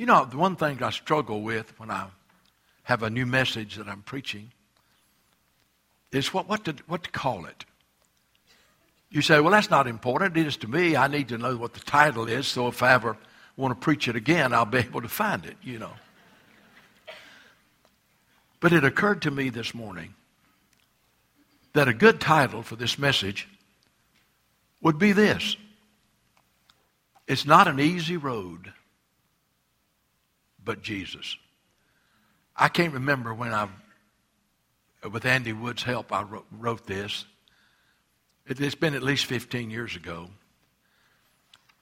You know, the one thing I struggle with when I have a new message that I'm preaching is what, what, to, what to call it. You say, well, that's not important. It is to me. I need to know what the title is, so if I ever want to preach it again, I'll be able to find it, you know. But it occurred to me this morning that a good title for this message would be this It's not an easy road, but Jesus. I can't remember when I, with Andy Wood's help, I wrote, this. It's been at least 15 years ago.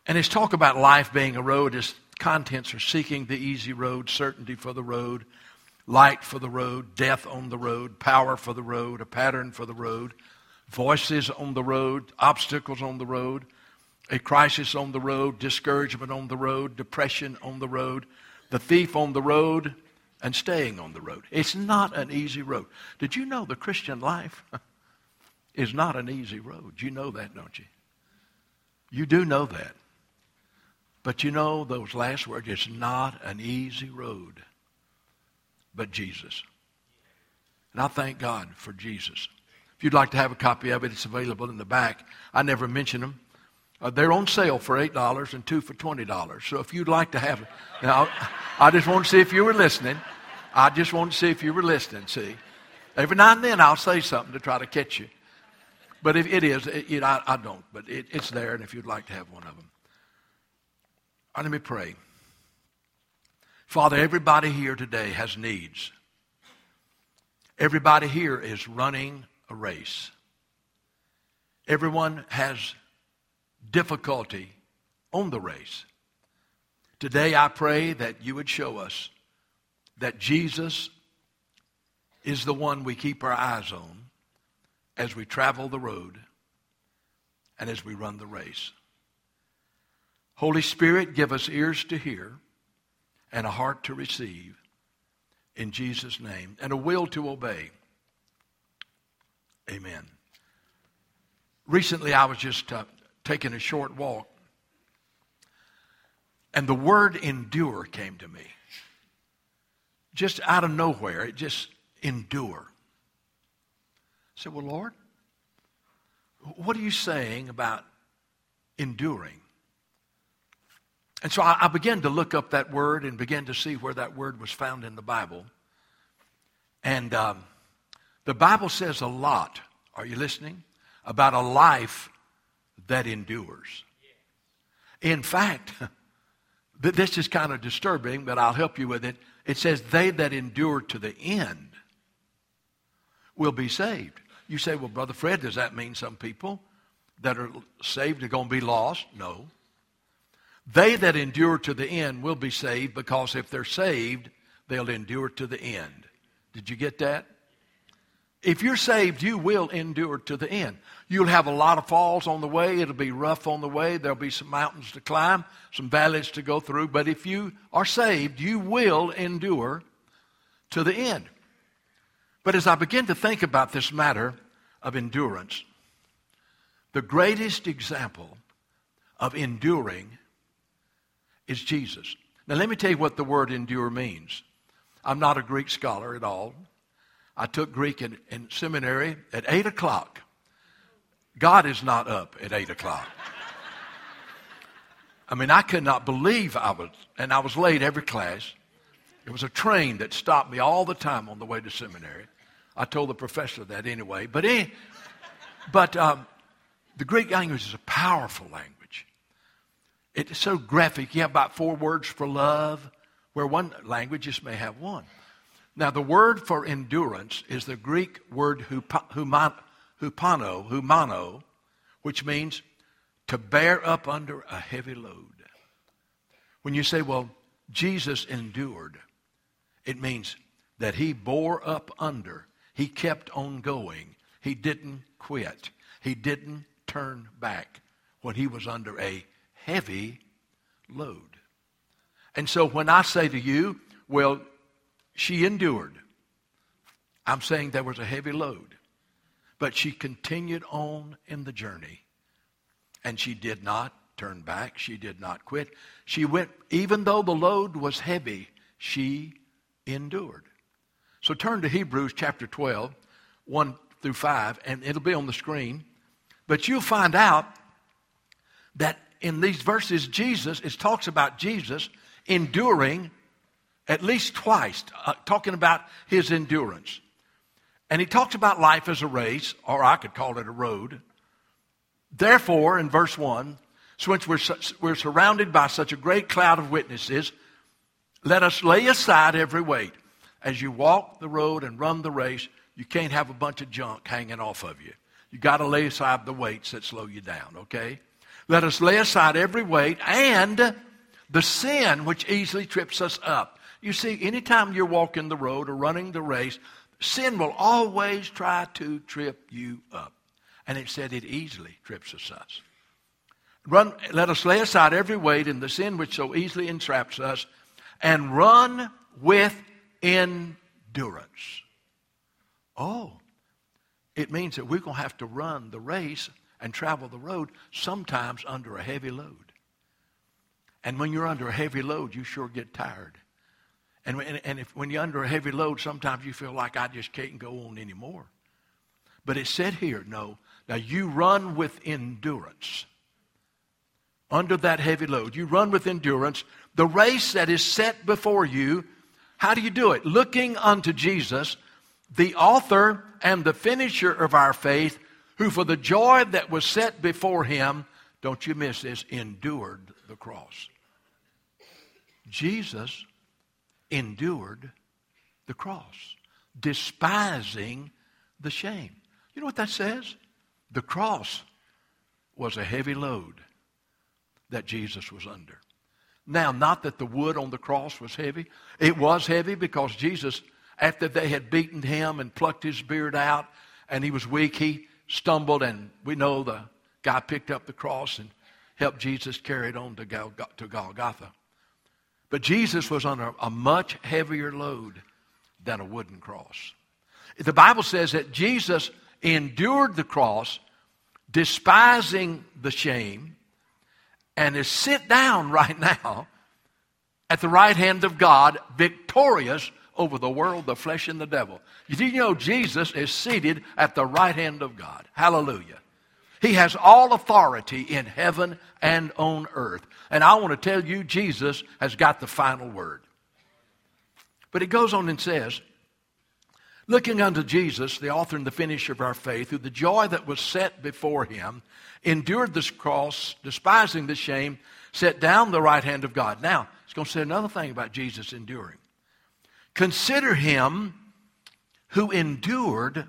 And his talk about life being a road, his contents are seeking the easy road, certainty for the road, light for the road, death on the road, power for the road, a pattern for the road, voices on the road, obstacles on the road, a crisis on the road, discouragement on the road, depression on the road, the thief on the road, and staying on the road. It's not an easy road. Did you know the Christian life is not an easy road? You know that, don't you? You do know that. But you know those last words, it's not an easy road, but Jesus. And I thank God for Jesus. If you'd like to have a copy of it, it's available in the back. I never mention them. Uh, they're on sale for $8 and two for $20. So if you'd like to have it, now, I just want to see if you were listening. I just want to see if you were listening, see. Every now and then I'll say something to try to catch you. But if it is, it, it, I, I, don't, but it, it's there, and if you'd like to have one of them. Right, let me pray. Father, everybody here today has needs. Everybody here is running a race. Everyone has difficulty on the race. Today, I pray that you would show us that Jesus is the one we keep our eyes on as we travel the road and as we run the race. Holy Spirit, give us ears to hear and a heart to receive in Jesus' name and a will to obey. Amen. Recently, I was just uh, taking a short walk, and the word endure came to me. Just out of nowhere, it just endure. I said, Well, Lord, what are you saying about enduring? And so I, I began to look up that word and began to see where that word was found in the Bible. And um, the Bible says a lot, are you listening? About a life that endures. In fact, this is kind of disturbing, but I'll help you with it. It says, They that endure to the end will be saved. You say, Well, Brother Fred, does that mean some people that are saved are going to be lost? No. They that endure to the end will be saved because if they're saved, they'll endure to the end. Did you get that? If you're saved, you will endure to the end. You'll have a lot of falls on the way. It'll be rough on the way. There'll be some mountains to climb, some valleys to go through. But if you are saved, you will endure to the end. But as I begin to think about this matter of endurance, the greatest example of enduring is Jesus. Now, let me tell you what the word endure means. I'm not a Greek scholar at all. I took Greek in, in seminary at 8 o'clock. God is not up at 8 o'clock. I mean, I could not believe I was, and I was late every class. It was a train that stopped me all the time on the way to seminary. I told the professor that anyway. But, any, but um, the Greek language is a powerful language. It's so graphic. You have about four words for love, where one language just may have one. Now, the word for endurance is the Greek word hupano, humano, which means to bear up under a heavy load. When you say, well, Jesus endured, it means that he bore up under, he kept on going, he didn't quit, he didn't turn back when he was under a heavy load. And so when I say to you, well, she endured. I'm saying there was a heavy load, but she continued on in the journey and she did not turn back. She did not quit. She went, even though the load was heavy, she endured. So turn to Hebrews chapter 12, 1 through 5, and it'll be on the screen. But you'll find out that in these verses, Jesus, it talks about Jesus enduring at least twice, uh, talking about his endurance. And he talks about life as a race, or I could call it a road. Therefore, in verse 1, since we're, we're surrounded by such a great cloud of witnesses, let us lay aside every weight. As you walk the road and run the race, you can't have a bunch of junk hanging off of you. You got to lay aside the weights that slow you down, okay? Let us lay aside every weight and the sin which easily trips us up. You see, anytime you're walking the road or running the race, sin will always try to trip you up. And it said it easily trips us. Run, let us lay aside every weight and the sin which so easily entraps us and run with endurance. Oh, it means that we're going to have to run the race and travel the road sometimes under a heavy load. And when you're under a heavy load, you sure get tired. And, and if, when you're under a heavy load, sometimes you feel like I just can't go on anymore. But it said here, no. Now you run with endurance under that heavy load. You run with endurance the race that is set before you. How do you do it? Looking unto Jesus, the author and the finisher of our faith, who for the joy that was set before him, don't you miss this, endured the cross. Jesus endured the cross, despising the shame. You know what that says? The cross was a heavy load that Jesus was under. Now, not that the wood on the cross was heavy. It was heavy because Jesus, after they had beaten him and plucked his beard out and he was weak, he stumbled, and we know the guy picked up the cross and helped Jesus carry it on to, Golgotha. But Jesus was on a, a much heavier load than a wooden cross. The Bible says that Jesus endured the cross, despising the shame, and is sit down right now at the right hand of God, victorious over the world, the flesh, and the devil. You know Jesus is seated at the right hand of God? Hallelujah. He has all authority in heaven and on earth. And I want to tell you, Jesus has got the final word. But it goes on and says, Looking unto Jesus, the author and the finisher of our faith, who the joy that was set before him endured this cross, despising the shame, set down the right hand of God. Now, it's going to say another thing about Jesus enduring. Consider him who endured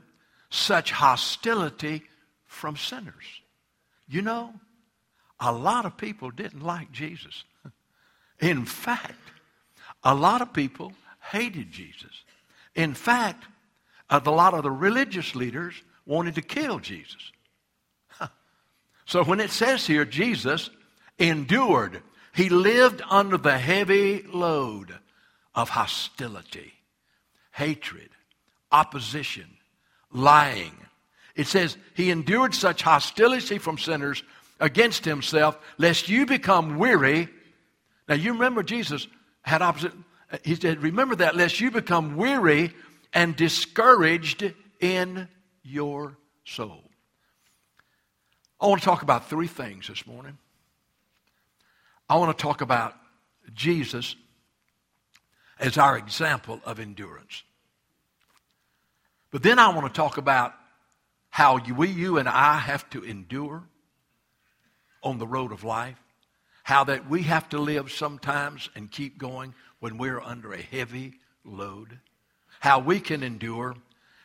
such hostility from sinners. You know, a lot of people didn't like Jesus. In fact, a lot of people hated Jesus. In fact, uh, a lot of the religious leaders wanted to kill Jesus. So when it says here, Jesus endured, he lived under the heavy load of hostility, hatred, opposition, lying. It says he endured such hostility from sinners against himself, lest you become weary. Now you remember Jesus had opposite. He said, remember that, lest you become weary and discouraged in your soul. I want to talk about three things this morning. I want to talk about Jesus as our example of endurance. But then I want to talk about how we, you and I have to endure on the road of life. How that we have to live sometimes and keep going when we're under a heavy load. How we can endure.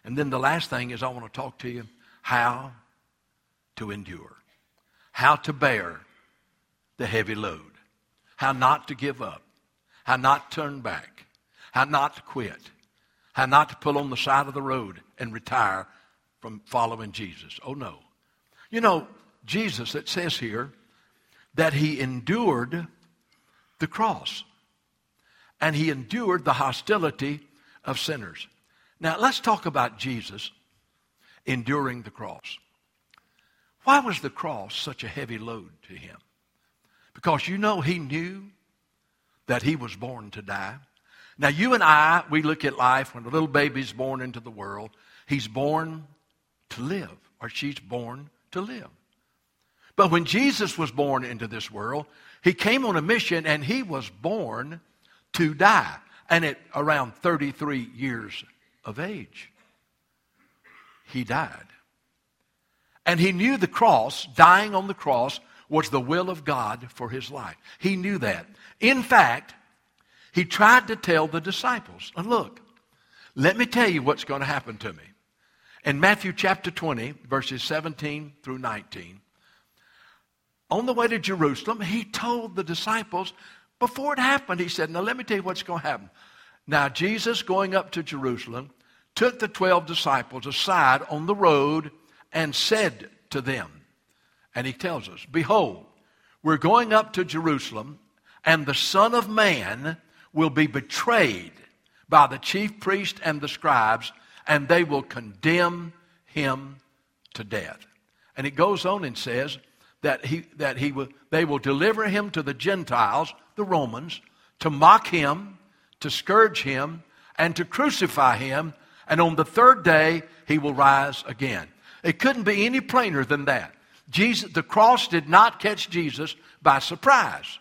And then the last thing is I want to talk to you how to endure, how to bear the heavy load, how not to give up, how not turn back, how not to quit, how not to pull on the side of the road and retire from following Jesus. Oh no. You know, Jesus, it says here that he endured the cross and he endured the hostility of sinners. Now, let's talk about Jesus enduring the cross. Why was the cross such a heavy load to him? Because you know he knew that he was born to die. Now, you and I, we look at life when a little baby's born into the world, he's born to live, or she's born to live. But when Jesus was born into this world, he came on a mission and he was born to die. And at around 33 years of age, he died. And he knew the cross, dying on the cross, was the will of God for his life. He knew that. In fact, he tried to tell the disciples, and look, let me tell you what's going to happen to me. In Matthew chapter 20, verses 17 through 19, on the way to Jerusalem, he told the disciples, before it happened, he said, Now let me tell you what's going to happen. Now, Jesus, going up to Jerusalem, took the 12 disciples aside on the road and said to them, and he tells us, Behold, we're going up to Jerusalem, and the Son of Man will be betrayed by the chief priests and the scribes, and they will condemn him to death. And it goes on and says that, he, that he will, they will deliver him to the Gentiles, the Romans, to mock him, to scourge him, and to crucify him, and on the third day he will rise again. It couldn't be any plainer than that. Jesus, the cross did not catch Jesus by surprise.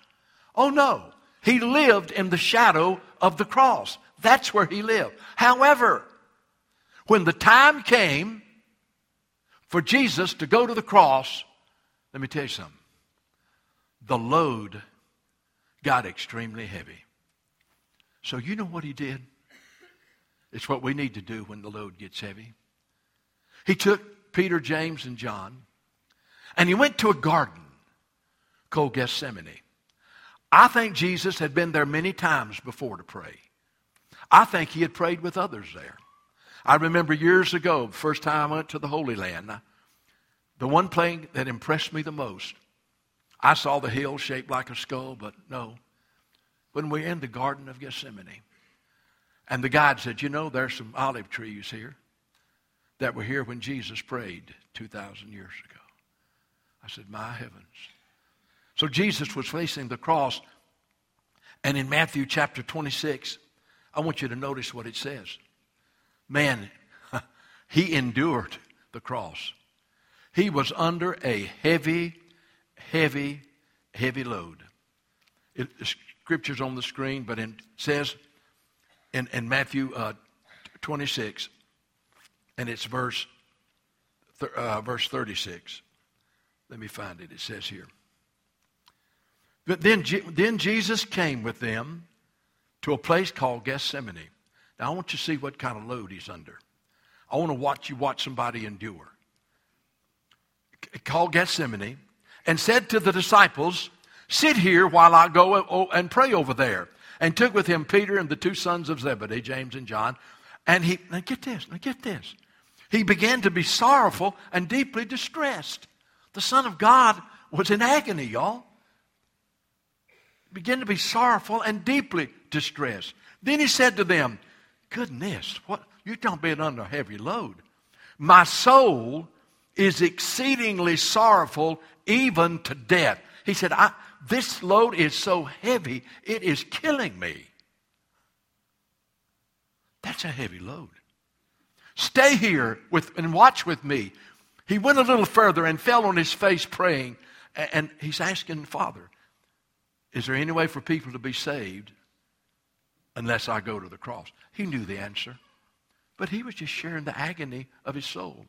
Oh no. He lived in the shadow of the cross. That's where he lived. However, when the time came for Jesus to go to the cross, let me tell you something. The load got extremely heavy. So, you know what he did? It's what we need to do when the load gets heavy. He took Peter, James, and John, and he went to a garden called Gethsemane. I think Jesus had been there many times before to pray. I think he had prayed with others there. I remember years ago, the first time I went to the Holy Land, the one thing that impressed me the most, I saw the hill shaped like a skull, but no. When we're in the Garden of Gethsemane, and the guide said, You know, there's some olive trees here that were here when Jesus prayed 2,000 years ago. I said, My heavens. So Jesus was facing the cross. And in Matthew chapter 26, I want you to notice what it says. Man, he endured the cross. He was under a heavy, heavy, heavy load. It, the scripture's on the screen, but it says in, in Matthew uh, 26, and it's verse, uh, verse 36. Let me find it. It says here. But then, then Jesus came with them to a place called Gethsemane. Now, I want you to see what kind of load he's under. I want to watch you watch somebody endure. Called Gethsemane and said to the disciples, Sit here while I go and pray over there. And took with him Peter and the two sons of Zebedee, James and John. And he, now get this, now get this. He began to be sorrowful and deeply distressed. The Son of God was in agony, y'all. Began to be sorrowful and deeply distressed. Then he said to them, Goodness, what you don't be under a heavy load. My soul is exceedingly sorrowful, even to death. He said, This load is so heavy, it is killing me. That's a heavy load. Stay here with, and watch with me. He went a little further and fell on his face praying. And he's asking Father, Is there any way for people to be saved unless I go to the cross? He knew the answer, but he was just sharing the agony of his soul.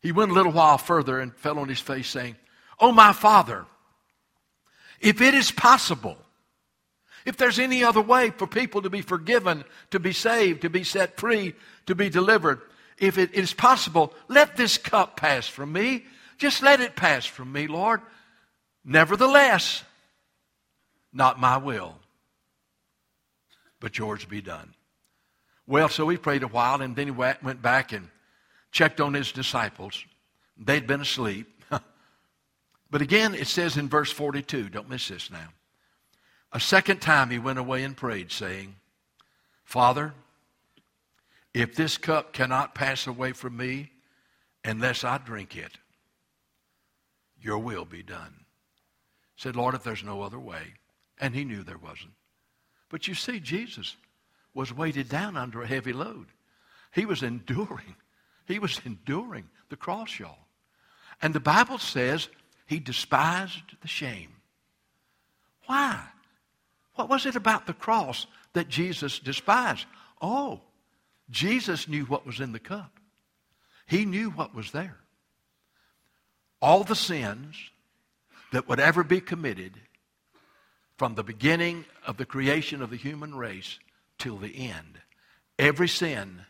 He went a little while further and fell on his face, saying, Oh, my Father, if it is possible, if there's any other way for people to be forgiven, to be saved, to be set free, to be delivered, if it is possible, let this cup pass from me. Just let it pass from me, Lord. Nevertheless, not my will, but yours be done. Well, so he prayed a while, and then he went back and checked on his disciples. They'd been asleep. but again, it says in verse 42, don't miss this now. A second time he went away and prayed, saying, Father, if this cup cannot pass away from me unless I drink it, your will be done. Said, Lord, if there's no other way. And he knew there wasn't. But you see, Jesus was weighted down under a heavy load. He was enduring. He was enduring the cross, y'all. And the Bible says he despised the shame. Why? What was it about the cross that Jesus despised? Oh, Jesus knew what was in the cup. He knew what was there. All the sins that would ever be committed from the beginning of the creation of the human race till the end, every sin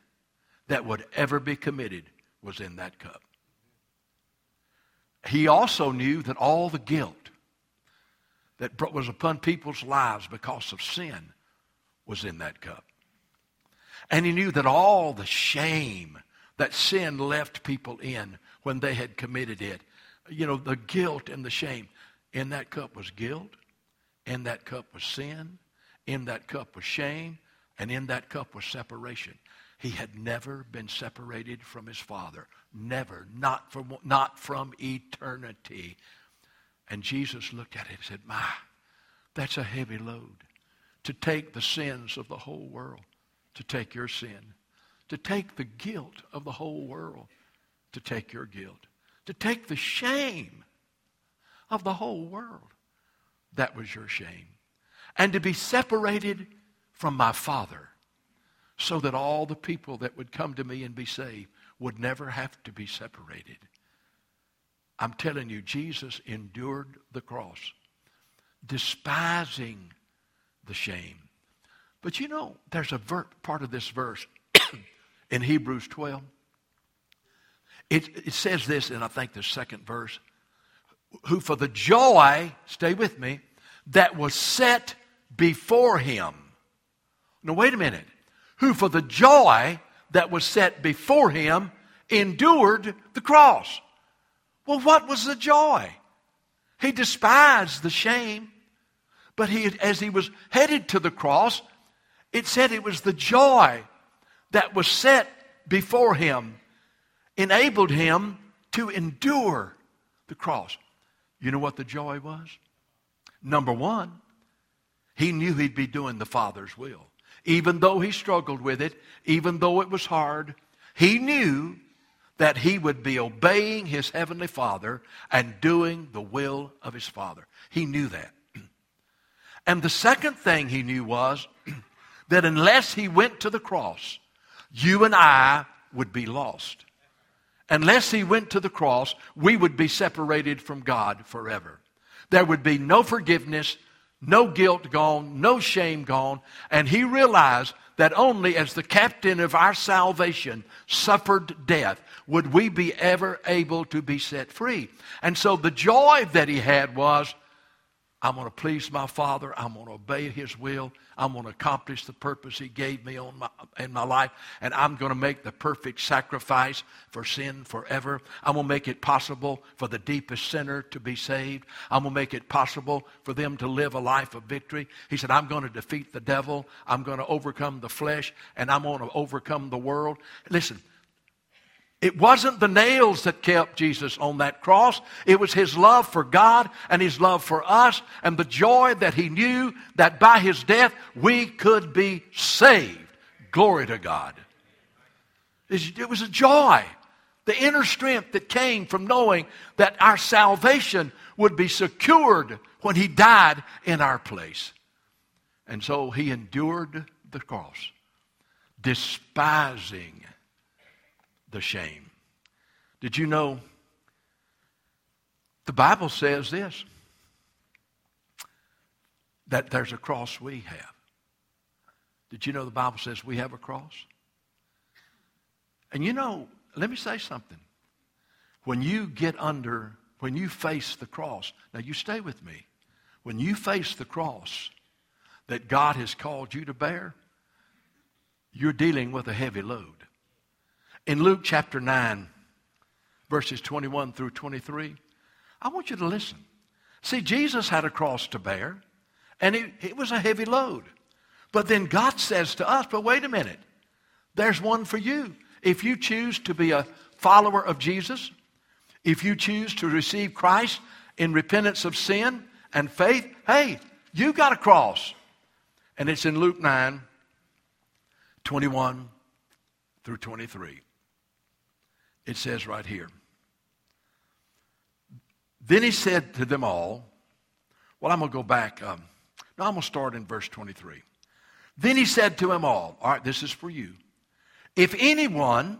that would ever be committed was in that cup. He also knew that all the guilt that was upon people's lives because of sin was in that cup. And he knew that all the shame that sin left people in when they had committed it, you know, the guilt and the shame, in that cup was guilt, in that cup was sin, in that cup was shame, and in that cup was separation. He had never been separated from his Father. Never. Not from, not from eternity. And Jesus looked at it and said, My, that's a heavy load to take the sins of the whole world, to take your sin, to take the guilt of the whole world, to take your guilt, to take the shame of the whole world. That was your shame. And to be separated from my Father so that all the people that would come to me and be saved would never have to be separated. I'm telling you, Jesus endured the cross, despising the shame. But you know, there's a ver- part of this verse in Hebrews 12. It, it says this in, I think, the second verse who for the joy, stay with me, that was set before him. Now, wait a minute. Who for the joy that was set before him endured the cross. Well, what was the joy? He despised the shame, but he, as he was headed to the cross, it said it was the joy that was set before him, enabled him to endure the cross. You know what the joy was? Number one, he knew he'd be doing the Father's will. Even though he struggled with it, even though it was hard, he knew that he would be obeying his heavenly Father and doing the will of his Father. He knew that. And the second thing he knew was that unless he went to the cross, you and I would be lost unless he went to the cross, we would be separated from God forever. There would be no forgiveness, no guilt gone, no shame gone. And he realized that only as the captain of our salvation suffered death would we be ever able to be set free. And so the joy that he had was I'm going to please my Father. I'm going to obey His will. I'm going to accomplish the purpose He gave me on my, in my life. And I'm going to make the perfect sacrifice for sin forever. I'm going to make it possible for the deepest sinner to be saved. I'm going to make it possible for them to live a life of victory. He said, I'm going to defeat the devil. I'm going to overcome the flesh. And I'm going to overcome the world. Listen, it wasn't the nails that kept Jesus on that cross. It was his love for God and his love for us and the joy that he knew that by his death we could be saved. Glory to God. It was a joy, the inner strength that came from knowing that our salvation would be secured when he died in our place. And so he endured the cross, despising the shame. Did you know the Bible says this that there's a cross we have? Did you know the Bible says we have a cross? And you know, let me say something. When you get under, when you face the cross, now you stay with me. When you face the cross that God has called you to bear, you're dealing with a heavy load. In Luke chapter 9, verses 21 through 23, I want you to listen. See, Jesus had a cross to bear, and it, it was a heavy load. But then God says to us, but wait a minute, there's one for you. If you choose to be a follower of Jesus, if you choose to receive Christ in repentance of sin and faith, hey, you got a cross. And it's in Luke 9, 21 through 23. It says right here. Then he said to them all, well, I'm going to go back. Um, no, I'm going to start in verse 23. Then he said to them all, all right, this is for you. If anyone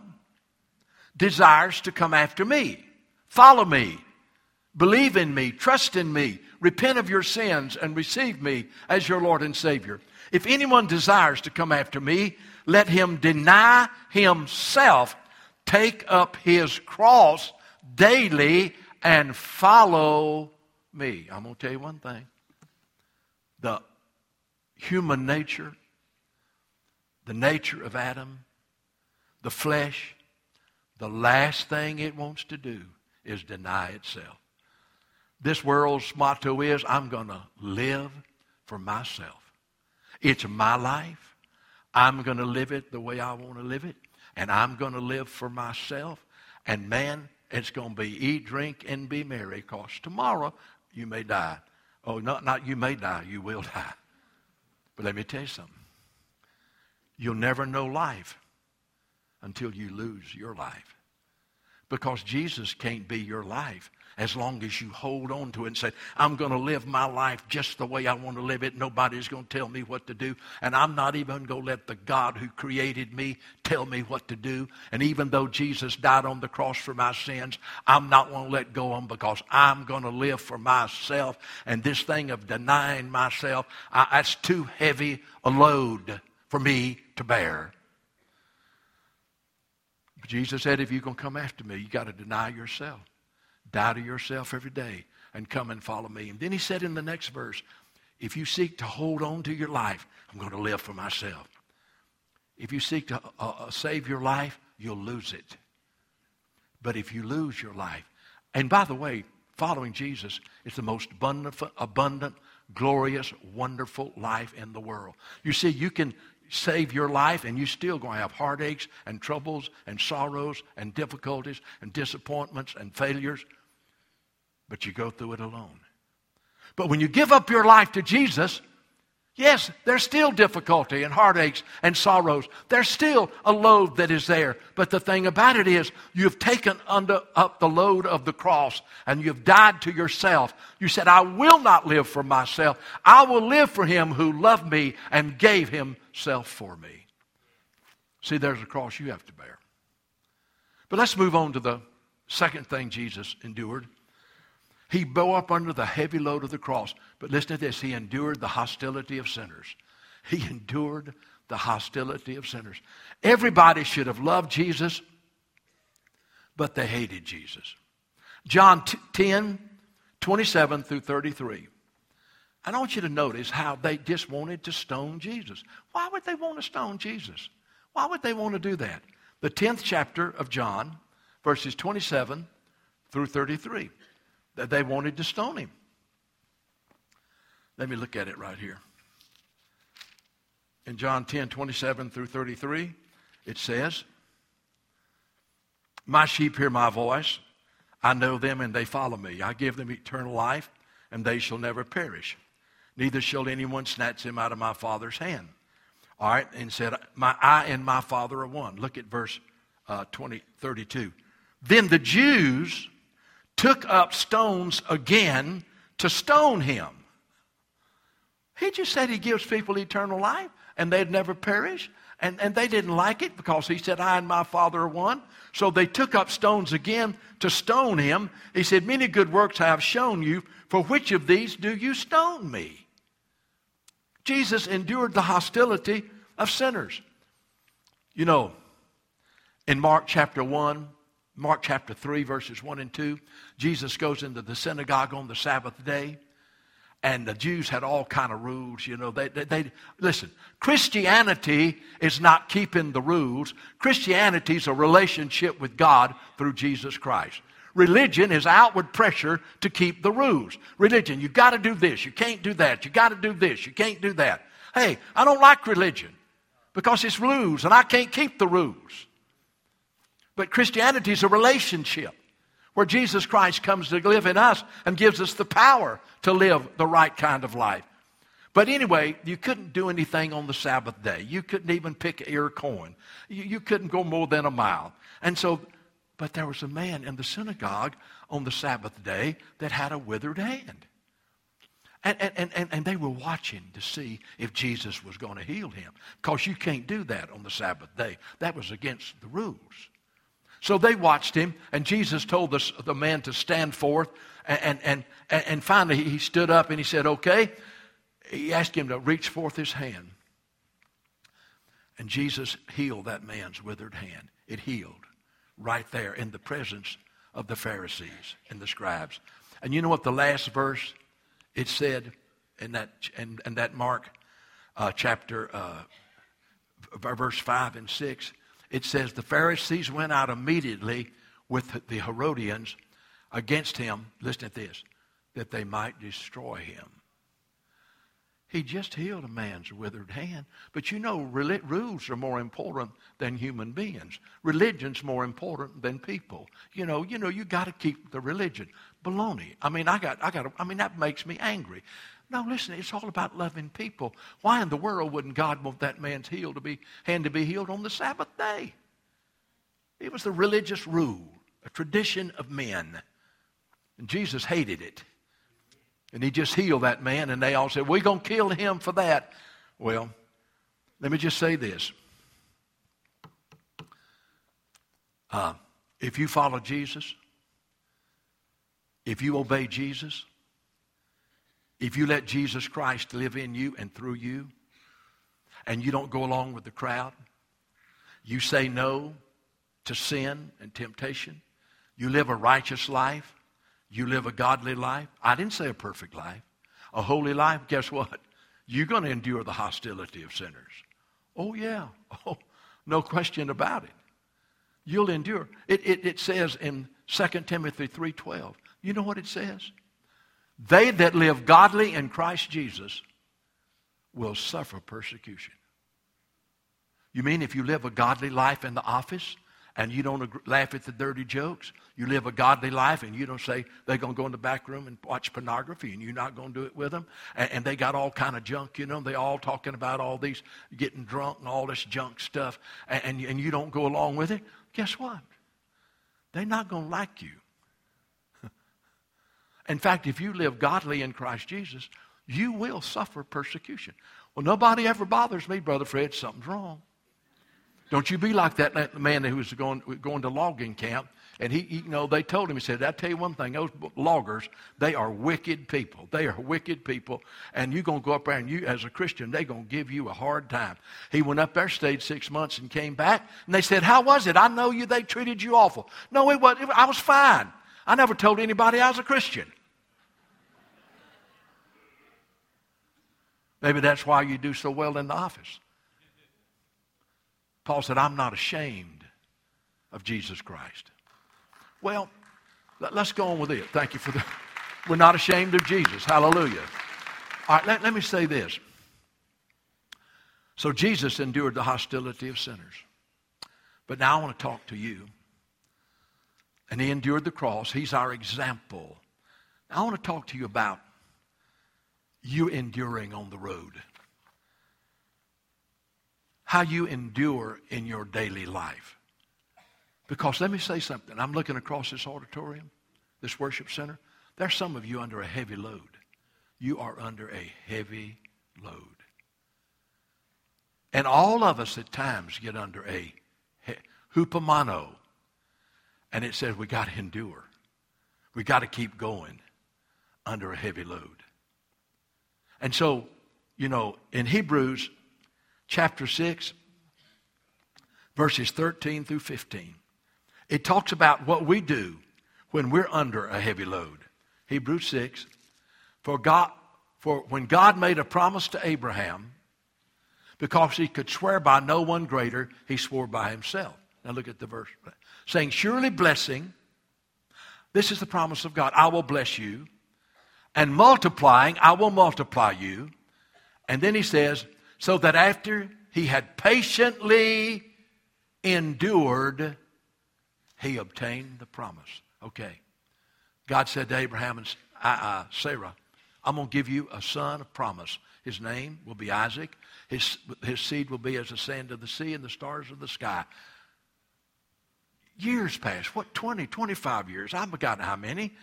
desires to come after me, follow me, believe in me, trust in me, repent of your sins, and receive me as your Lord and Savior. If anyone desires to come after me, let him deny himself, take up his cross daily, and follow me. I'm going to tell you one thing. The human nature, the nature of Adam, the flesh, the last thing it wants to do is deny itself. This world's motto is I'm going to live for myself. It's my life. I'm going to live it the way I want to live it. And I'm going to live for myself. And man, it's going to be eat, drink, and be merry because tomorrow you may die. Oh, not, not you may die, you will die. But let me tell you something. You'll never know life until you lose your life. Because Jesus can't be your life as long as you hold on to it and say, I'm going to live my life just the way I want to live it. Nobody's going to tell me what to do. And I'm not even going to let the God who created me tell me what to do. And even though Jesus died on the cross for my sins, I'm not going to let go of because I'm going to live for myself. And this thing of denying myself, I, that's too heavy a load for me to bear. Jesus said, if you're going to come after me, you got to deny yourself. Die to yourself every day and come and follow me. And then he said in the next verse, if you seek to hold on to your life, I'm going to live for myself. If you seek to uh, uh, save your life, you'll lose it. But if you lose your life, and by the way, following Jesus is the most abundant, abundant, glorious, wonderful life in the world. You see, you can save your life and you're still going to have heartaches and troubles and sorrows and difficulties and disappointments and failures but you go through it alone. But when you give up your life to Jesus, yes, there's still difficulty and heartaches and sorrows. There's still a load that is there. But the thing about it is, you've taken under, up the load of the cross and you've died to yourself. You said, I will not live for myself. I will live for him who loved me and gave himself for me. See, there's a cross you have to bear. But let's move on to the second thing Jesus endured. He bore up under the heavy load of the cross. But listen to this He endured the hostility of sinners. He endured the hostility of sinners. Everybody should have loved Jesus, but they hated Jesus. John 10, 27 through 33. I want you to notice how they just wanted to stone Jesus. Why would they want to stone Jesus? Why would they want to do that? The 10th chapter of John, verses 27 through 33 that they wanted to stone him. Let me look at it right here. In John 10 27 through 33, it says, My sheep hear my voice. I know them and they follow me. I give them eternal life and they shall never perish. Neither shall anyone snatch them out of my Father's hand. All right, and said, my, I and my Father are one. Look at verse uh, 20, 32. Then the Jews took up stones again to stone him. He just said he gives people eternal life and they'd never perish. And, and they didn't like it because he said, I and my Father are one. So they took up stones again to stone him. He said, Many good works I have shown you. For which of these do you stone me? Jesus endured the hostility of sinners. You know, in Mark chapter 1, Mark chapter 3, verses 1 and 2, Jesus goes into the synagogue on the Sabbath day. And the Jews had all kind of rules, you know. They, they, they, listen. Christianity is not keeping the rules. Christianity is a relationship with God through Jesus Christ. Religion is outward pressure to keep the rules. Religion, you got to do this, you can't do that, you got to do this, you can't do that. Hey, I don't like religion because it's rules and I can't keep the rules. But Christianity is a relationship. where Jesus Christ comes to live in us and gives us the power to live the right kind of life. But anyway, you couldn't do anything on the Sabbath day. You couldn't even pick ear corn. You, you couldn't go more than a mile. And so, but there was a man in the synagogue on the Sabbath day that had a withered hand. And, and, and, and they were watching to see if Jesus was going to heal him. Because you can't do that on the Sabbath day. That was against the rules. So they watched him, and Jesus told the, man to stand forth. And, and, and, and finally, he stood up and he said, Okay. He asked him to reach forth his hand. And Jesus healed that man's withered hand. It healed right there in the presence of the Pharisees and the scribes. And you know what the last verse it said in that in, in that Mark uh, chapter uh, verse five and six? It says the Pharisees went out immediately with the Herodians against him. Listen to this, that they might destroy him. He just healed a man's withered hand. But you know, rules are more important than human beings. Religion's more important than people. You know, you know, you got to keep the religion. Baloney. I mean, I got, I got. I mean, that makes me angry. No, listen, it's all about loving people. Why in the world wouldn't God want that man's heel to be, hand to be healed on the Sabbath day? It was the religious rule, a tradition of men. And Jesus hated it. And he just healed that man, and they all said, We're going to kill him for that. Well, let me just say this. Uh, if you follow Jesus, if you obey Jesus, if you let Jesus Christ live in you and through you, and you don't go along with the crowd, you say no to sin and temptation, you live a righteous life, you live a godly life. I didn't say a perfect life. A holy life, guess what? You're going to endure the hostility of sinners. Oh, yeah. Oh, no question about it. You'll endure. It, it, it says in 2 Timothy 3.12, you know what it says? They that live godly in Christ Jesus will suffer persecution. You mean if you live a godly life in the office and you don't laugh at the dirty jokes, you live a godly life and you don't say they're going to go in the back room and watch pornography and you're not going to do it with them, and, and they got all kind of junk, you know, they all talking about all these getting drunk and all this junk stuff, and, and, and you don't go along with it, guess what? They're not going to like you. In fact, if you live godly in Christ Jesus, you will suffer persecution. Well, nobody ever bothers me, Brother Fred. Something's wrong. Don't you be like that man who was going, going to logging camp. And he, you know, they told him, he said, I tell you one thing, those loggers, they are wicked people. They are wicked people. And you're going to go up there and you, as a Christian, they're going to give you a hard time. He went up there, stayed six months and came back. And they said, how was it? I know you, they treated you awful. No, it was, I was fine. I never told anybody I was a Christian. Maybe that's why you do so well in the office. Paul said, I'm not ashamed of Jesus Christ. Well, let, us go on with it. Thank you for the. We're not ashamed of Jesus. Hallelujah. All right, let, let me say this. So Jesus endured the hostility of sinners. But now I want to talk to you. And he endured the cross. He's our example. I want to talk to you about you enduring on the road. How you endure in your daily life. Because let me say something. I'm looking across this auditorium, this worship center. There's some of you under a heavy load. You are under a heavy load. And all of us at times get under a hupomano. And it says we got to endure. We got to keep going under a heavy load. And so, you know, in Hebrews chapter 6, verses 13 through 15, it talks about what we do when we're under a heavy load. Hebrews 6, for God, for when God made a promise to Abraham, because he could swear by no one greater, he swore by himself. Now look at the verse. Saying, Surely blessing, this is the promise of God, I will bless you and multiplying, I will multiply you. And then he says, so that after he had patiently endured, he obtained the promise. Okay. God said to Abraham and uh, uh, Sarah, I'm going to give you a son of promise. His name will be Isaac. His, his seed will be as the sand of the sea and the stars of the sky. Years passed. What, 20, 25 years? I've forgotten how many.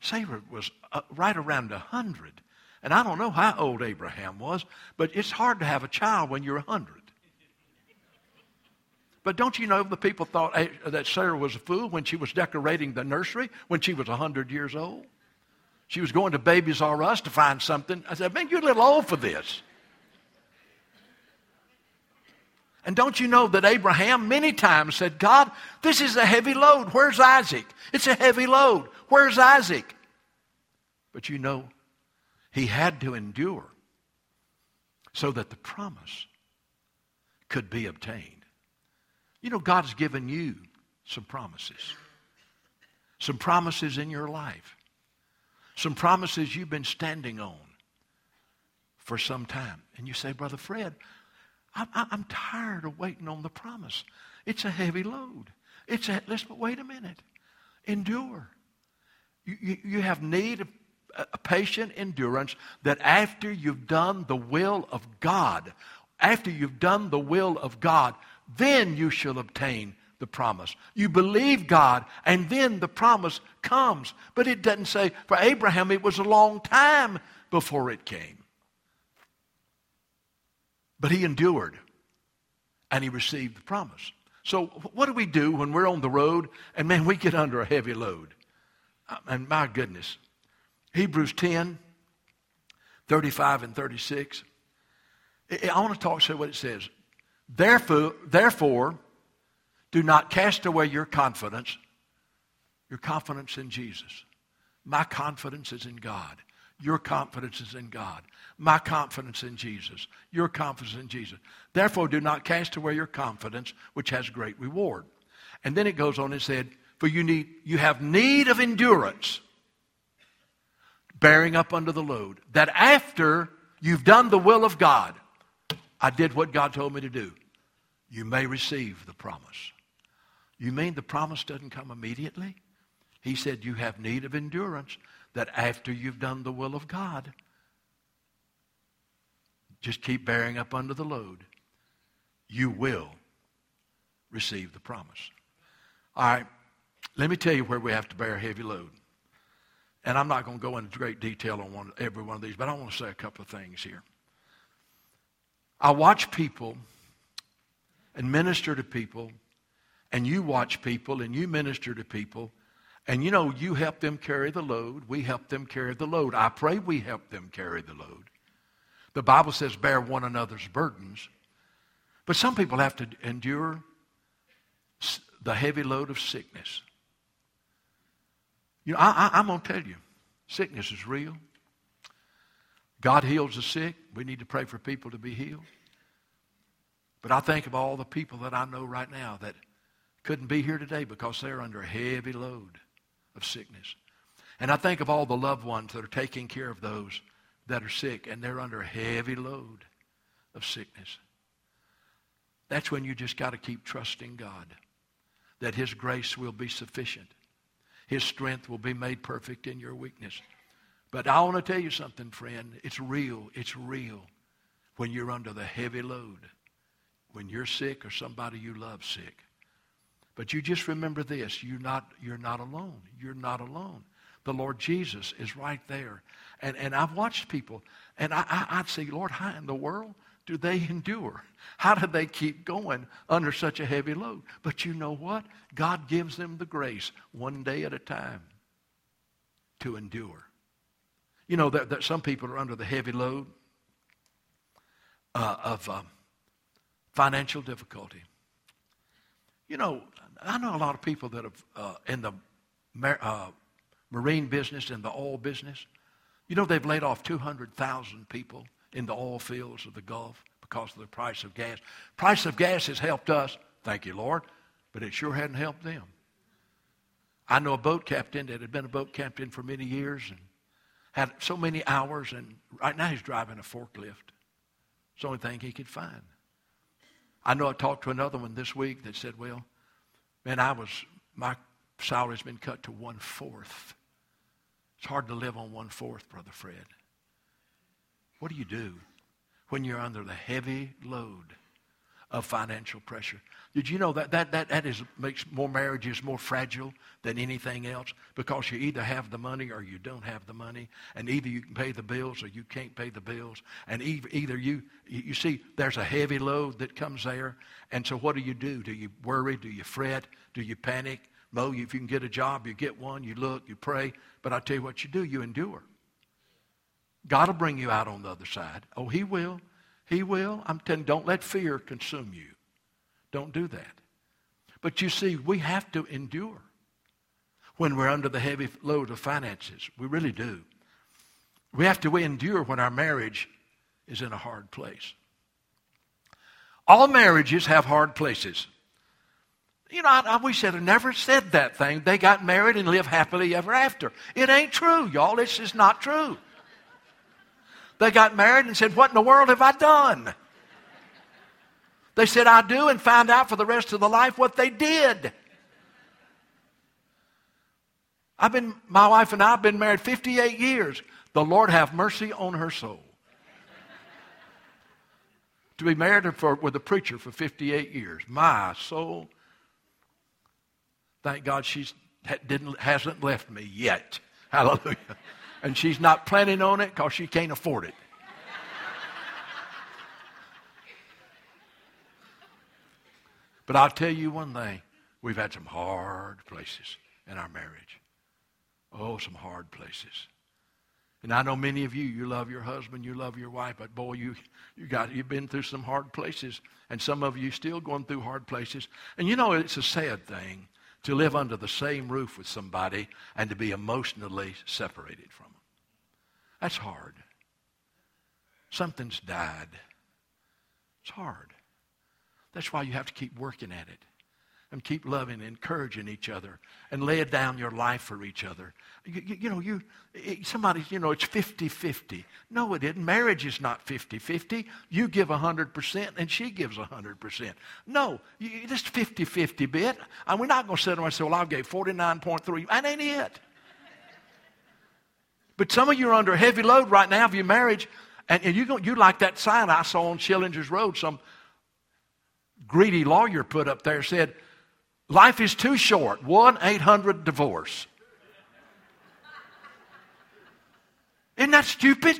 Sarah was uh, right around 100. And I don't know how old Abraham was, but it's hard to have a child when you're 100. But don't you know the people thought that Sarah was a fool when she was decorating the nursery when she was 100 years old? She was going to Babies R Us to find something. I said, man, you're a little old for this. And don't you know that Abraham many times said, God, this is a heavy load. Where's Isaac? It's a heavy load. Where's Isaac? But you know, he had to endure so that the promise could be obtained. You know, God's given you some promises. Some promises in your life. Some promises you've been standing on for some time. And you say, Brother Fred, I'm, I'm tired of waiting on the promise. It's a heavy load. It's a, let's, but wait a minute. Endure. You, you, you have need of a patient endurance that after you've done the will of God, after you've done the will of God, then you shall obtain the promise. You believe God, and then the promise comes. But it doesn't say, for Abraham, it was a long time before it came. But he endured, and he received the promise. So, what do we do when we're on the road and man, we get under a heavy load? Uh, and my goodness, Hebrews 10, 35 and 36. I want to talk, say what it says. Therefore, therefore, do not cast away your confidence, your confidence in Jesus. My confidence is in God. Your confidence is in God. My confidence in Jesus. Your confidence in Jesus. Therefore, do not cast away your confidence, which has great reward. And then it goes on and said, For you need you have need of endurance, bearing up under the load, that after you've done the will of God, I did what God told me to do, you may receive the promise. You mean the promise doesn't come immediately? He said, You have need of endurance that after you've done the will of God, just keep bearing up under the load. You will receive the promise. All right, let me tell you where we have to bear a heavy load. And I'm not going to go into great detail on one, every one of these, but I want to say a couple of things here. I watch people and minister to people and you watch people and you minister to people and you know you help them carry the load we help them carry the load. I pray we help them carry the load. The bible says bear one another's burdens. But some people have to endure the heavy load of sickness. You know I, i'm going to tell you sickness is real. God heals the sick. We need to pray for people to be healed. But i think of all the people that i know right now that couldn't be here today because they're under a heavy load of sickness. And I think of all the loved ones that are taking care of those that are sick and they're under a heavy load of sickness. That's when you just got to keep trusting God that His grace will be sufficient. His strength will be made perfect in your weakness. But I want to tell you something, friend. It's real. It's real when you're under the heavy load, when you're sick or somebody you love sick. But you just remember this you're not, you're not alone. You're not alone. The Lord Jesus is right there. And, and I've watched people, and I, I, I'd say, Lord, how in the world do they endure? How do they keep going under such a heavy load? But you know what? God gives them the grace one day at a time to endure. You know that, that some people are under the heavy load uh, of um, financial difficulty. You know, I know a lot of people that have uh, in the uh, marine business and the oil business. You know, they've laid off 200,000 people in the oil fields of the Gulf because of the price of gas. Price of gas has helped us, thank you, Lord, but it sure hadn't helped them. I know a boat captain that had been a boat captain for many years and had so many hours, and right now he's driving a forklift. It's the only thing he could find. I know I talked to another one this week that said, well, man, I was, my salary's been cut to one fourth. It's hard to live on one fourth, Brother Fred. What do you do when you're under the heavy load of financial pressure? Did you know that that, that, that is, makes more marriages more fragile than anything else? Because you either have the money or you don't have the money. And either you can pay the bills or you can't pay the bills. And either you, you see, there's a heavy load that comes there. And so what do you do? Do you worry? Do you fret? Do you panic? No, if you can get a job, you get one, you look, you pray. But I tell you what you do, you endure. God will bring you out on the other side. Oh, He will. He will. I'm telling you, don't let fear consume you. Don't do that. But you see, we have to endure when we're under the heavy load of finances. We really do. We have to endure when our marriage is in a hard place. All marriages have hard places. You know, I, I wish I'd never said that thing. They got married and live happily ever after. It ain't true, y'all. This is not true. They got married and said, What in the world have I done? They said, I do, and found out for the rest of the life what they did. I've been, my wife and I have been married 58 years. The Lord have mercy on her soul. to be married for, with a preacher for 58 years. My soul. Thank God she didn't, hasn't left me yet. Hallelujah. And she's not planning on it because she can't afford it. But I'll tell you one thing we've had some hard places in our marriage. Oh, some hard places. And I know many of you, you love your husband, you love your wife, but boy, you, you got, you've been through some hard places. And some of you still going through hard places. And you know, it's a sad thing to live under the same roof with somebody and to be emotionally separated from them. That's hard. Something's died. It's hard. That's why you have to keep working at it and keep loving encouraging each other and lay down your life for each other. You, you, you know, you, eh, somebody, you know, it's 50-50. No, it isn't. Marriage is not 50-50. You give 100% and she gives 100%. No, you, this 50-50 bit, and we're not going to sit there and say, well, I gave 49.3. That ain't it. But some of you are under a heavy load right now of your marriage, and, and you, you like that sign I saw on Schillinger's Road, some greedy lawyer put up there said, Life is too short. 1 800 divorce. Isn't that stupid?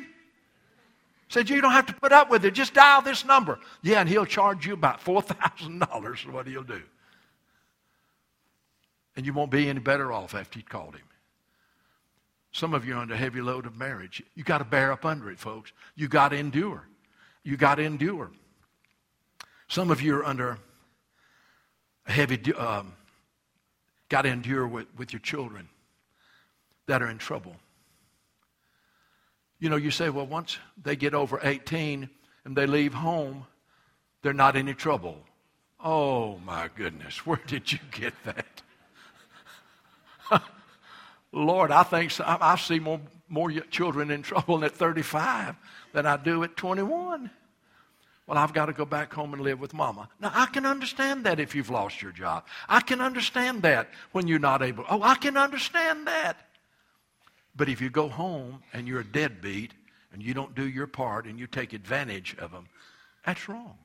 Said, You don't have to put up with it. Just dial this number. Yeah, and he'll charge you about $4,000 for what he'll do. And you won't be any better off after you called him. Some of you are under a heavy load of marriage. You got to bear up under it, folks. You got to endure. You got to endure. Some of you are under a heavy, um, got to endure with, with your children that are in trouble. You know, you say, well, once they get over 18 and they leave home, they're not any trouble. Oh, my goodness, where did you get that? Lord, I think so. I, I see more, more children in trouble at 35 than I do at 21. Well, I've got to go back home and live with mama. Now, I can understand that if you've lost your job. I can understand that when you're not able. Oh, I can understand that. But if you go home and you're a deadbeat and you don't do your part and you take advantage of them, that's wrong.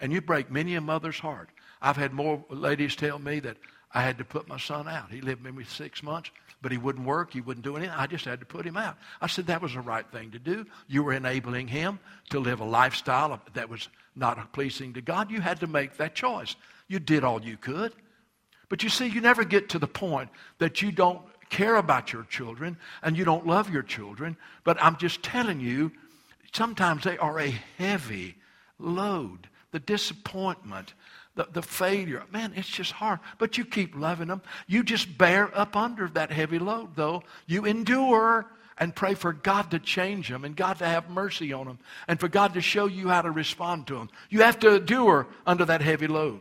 And you break many a mother's heart. I've had more ladies tell me that I had to put my son out. He lived with me six months but he wouldn't work. He wouldn't do anything. I just had to put him out. I said that was the right thing to do. You were enabling him to live a lifestyle that was not pleasing to God. You had to make that choice. You did all you could. But you see, you never get to the point that you don't care about your children and you don't love your children. But I'm just telling you, sometimes they are a heavy load. The disappointment, the, the failure. Man, it's just hard. But you keep loving them. You just bear up under that heavy load, though. You endure and pray for God to change them and God to have mercy on them and for God to show you how to respond to them. You have to endure under that heavy load.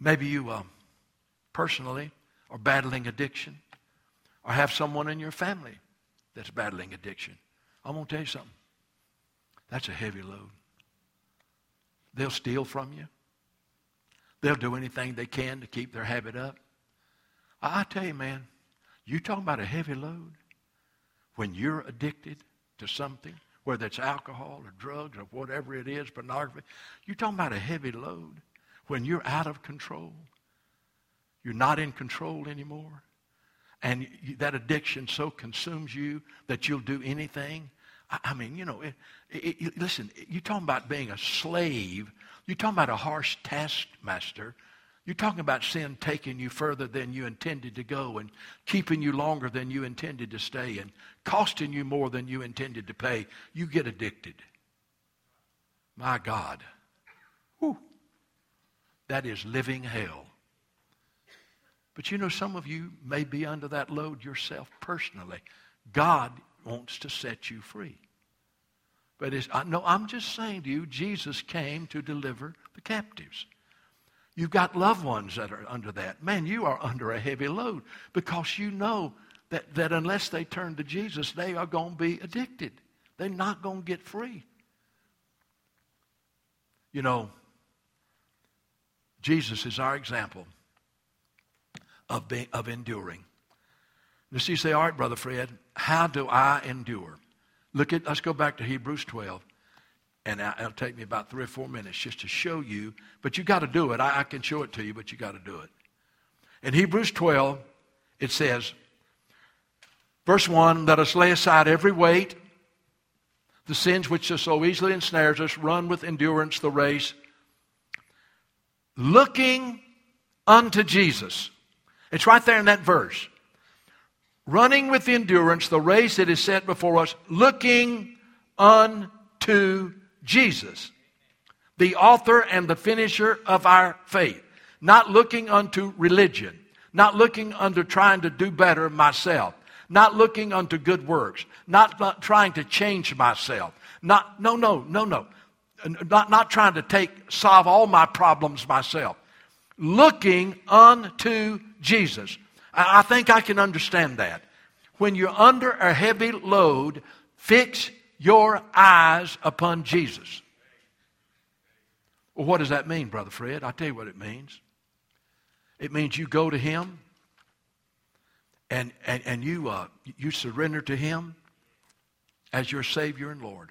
Maybe you uh, personally are battling addiction or have someone in your family that's battling addiction. I'm going to tell you something. That's a heavy load. They'll steal from you. They'll do anything they can to keep their habit up. I, tell you, man, you talking about a heavy load when you're addicted to something, whether it's alcohol or drugs or whatever it is, pornography. You're talking about a heavy load when you're out of control. You're not in control anymore. And you, that addiction so consumes you that you'll do anything. I, mean, you know, it, it, it, listen, you're talking about being a slave. You're talking about a harsh taskmaster. You're talking about sin taking you further than you intended to go and keeping you longer than you intended to stay and costing you more than you intended to pay. You get addicted. My God. Whew. That is living hell. But you know, some of you may be under that load yourself personally. God wants to set you free. But it's, I, no, I'm just saying to you, Jesus came to deliver the captives. You've got loved ones that are under that. Man, you are under a heavy load because you know that, that unless they turn to Jesus, they are going to be addicted. They're not going to get free. You know, Jesus is our example of, being, of enduring. And so you say, all right, Brother Fred, how do I endure? Look at, let's go back to Hebrews 12. And it'll take me about three or four minutes just to show you. But you got to do it. I, I can show it to you, but you got to do it. In Hebrews 12, it says, verse 1 Let us lay aside every weight, the sins which so easily ensnares us, run with endurance the race, looking unto Jesus it's right there in that verse. Running with endurance the race that is set before us, looking unto Jesus, the author and the finisher of our faith. Not looking unto religion, not looking unto trying to do better myself, not looking unto good works, not, not trying to change myself. Not, no, no, no, no. Not, not trying to take, solve all my problems myself. Looking unto Jesus. I think I can understand that. When you're under a heavy load, fix your eyes upon Jesus. Well, what does that mean, Brother Fred? I'll tell you what it means. It means you go to Him and, and, and you, uh, you surrender to Him as your Savior and Lord.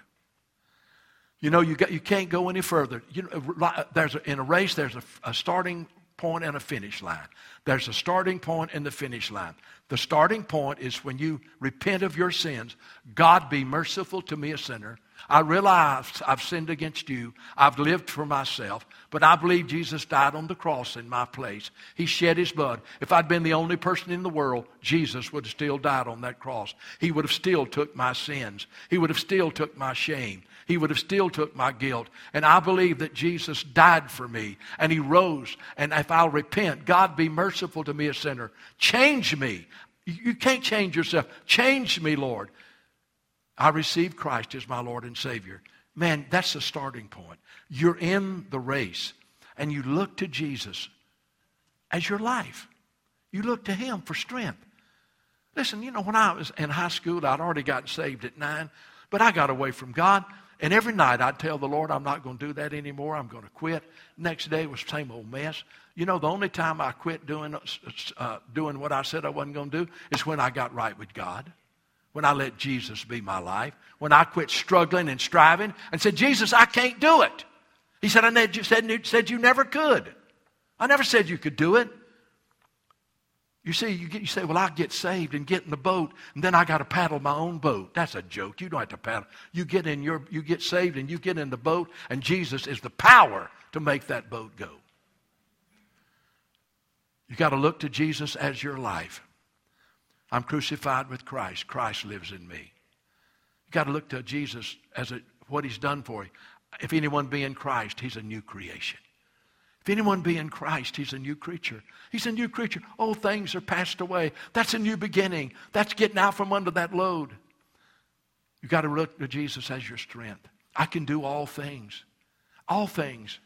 You know, you, got, you can't go any further. You know, there's a, in a race, there's a, a starting point and a finish line. There's a starting point and the finish line. The starting point is when you repent of your sins. God be merciful to me, a sinner. I realize I've sinned against you. I've lived for myself, but I believe Jesus died on the cross in my place. He shed his blood. If I'd been the only person in the world, Jesus would have still died on that cross. He would have still took my sins. He would have still took my shame. He would have still took my guilt. And I believe that Jesus died for me and he rose. And if I'll repent, God be merciful to me, a sinner. Change me. You can't change yourself. Change me, Lord. I receive Christ as my Lord and Savior. Man, that's the starting point. You're in the race and you look to Jesus as your life. You look to Him for strength. Listen, you know, when I was in high school, I'd already gotten saved at nine, but I got away from God. And every night I'd tell the Lord, I'm not going to do that anymore. I'm going to quit. Next day was same old mess. You know, the only time I quit doing, uh, doing what I said I wasn't going to do is when I got right with God, when I let Jesus be my life, when I quit struggling and striving and said, Jesus, I can't do it. He said, I said, said you never could. I never said you could do it. You see, you, get, you say, well, I get saved and get in the boat, and then I got to paddle my own boat. That's a joke. You don't have to paddle. You get in your, you get saved and you get in the boat, and Jesus is the power to make that boat go. You got to look to Jesus as your life. I'm crucified with Christ. Christ lives in me. You got to look to Jesus as a, what He's done for you. If anyone be in Christ, He's a new creation. If anyone be in Christ, he's a new creature. He's a new creature. Old things are passed away. That's a new beginning. That's getting out from under that load. You've got to look to Jesus as your strength. I can do all things, all things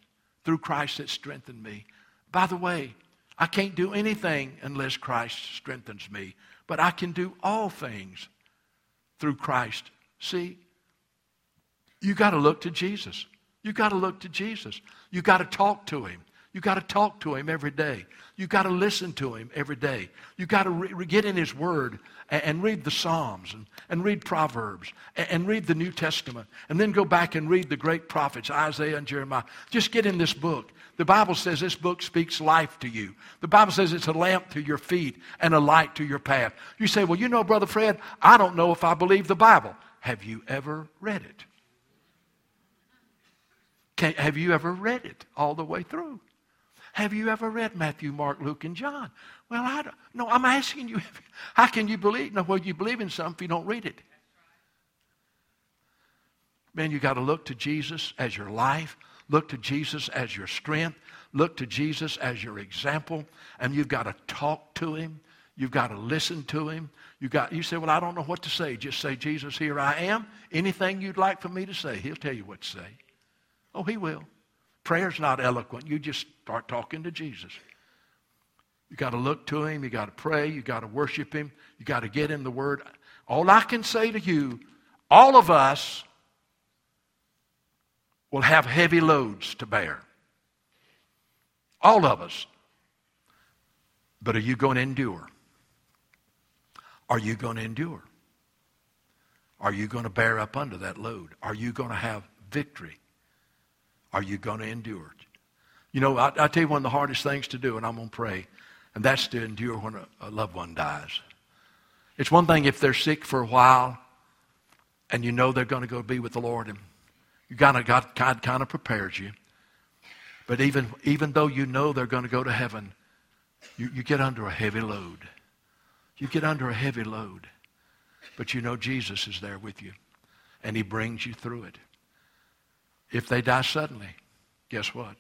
through Christ that strengthen me. By the way, I can't do anything unless Christ strengthens me, but I can do all things through Christ. See, you've got to look to Jesus. You've got to look to Jesus. You've got to talk to him. You got to talk to him every day. You got to listen to him every day. You got to re- get in his word and, and, read the Psalms and, and read Proverbs and, and read the New Testament and then go back and read the great prophets, Isaiah and Jeremiah. Just get in this book. The Bible says this book speaks life to you. The Bible says it's a lamp to your feet and a light to your path. You say, well, you know, Brother Fred, I don't know if I believe the Bible. Have you ever read it? Can, have you ever read it all the way through? Have you ever read Matthew, Mark, Luke, and John? Well, I don't. No, I'm asking you. How can you believe? No, well, you believe in something if you don't read it. Man, you got to look to Jesus as your life. Look to Jesus as your strength. Look to Jesus as your example. And you've got to talk to him. You've got to listen to him. You got you say, Well, I don't know what to say. Just say, Jesus, here I am. Anything you'd like for me to say, he'll tell you what to say. Oh, he will. Prayer's not eloquent. You just start talking to Jesus. You got to look to him. You got to pray. You got to worship him. You got to get in the word. All I can say to you, all of us will have heavy loads to bear. All of us. But are you going to endure? Are you going to endure? Are you going to bear up under that load? Are you going to have victory? Are you going to endure? You know, I, I tell you one of the hardest things to do, and I'm going to pray, and that's to endure when a, a loved one dies. It's one thing if they're sick for a while and you know they're going to go be with the Lord, and you kind of God kind, kind of prepares you. But even, even though you know they're going to go to heaven, you, you get under a heavy load. You get under a heavy load. But you know Jesus is there with you, and he brings you through it. If they die suddenly, guess what?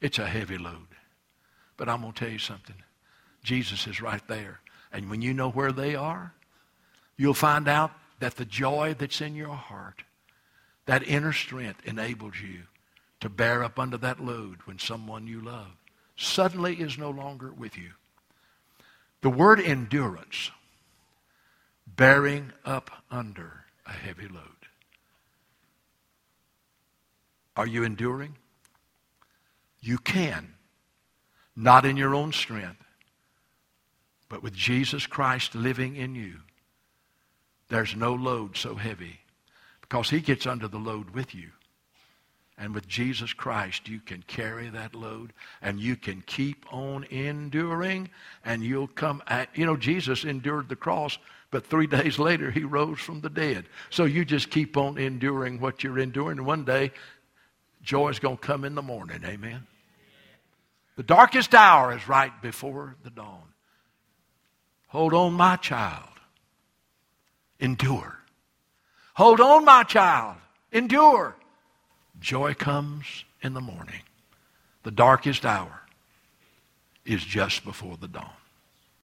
It's a heavy load. But I'm going to tell you something. Jesus is right there. And when you know where they are, you'll find out that the joy that's in your heart, that inner strength enables you to bear up under that load when someone you love suddenly is no longer with you. The word endurance, bearing up under a heavy load. Are you enduring? You can. Not in your own strength, but with Jesus Christ living in you. There's no load so heavy because he gets under the load with you. And with Jesus Christ, you can carry that load and you can keep on enduring and you'll come at, you know, Jesus endured the cross, but three days later he rose from the dead. So you just keep on enduring what you're enduring. One day Joy is going to come in the morning. Amen. The darkest hour is right before the dawn. Hold on, my child. Endure. Hold on, my child. Endure. Joy comes in the morning. The darkest hour is just before the dawn.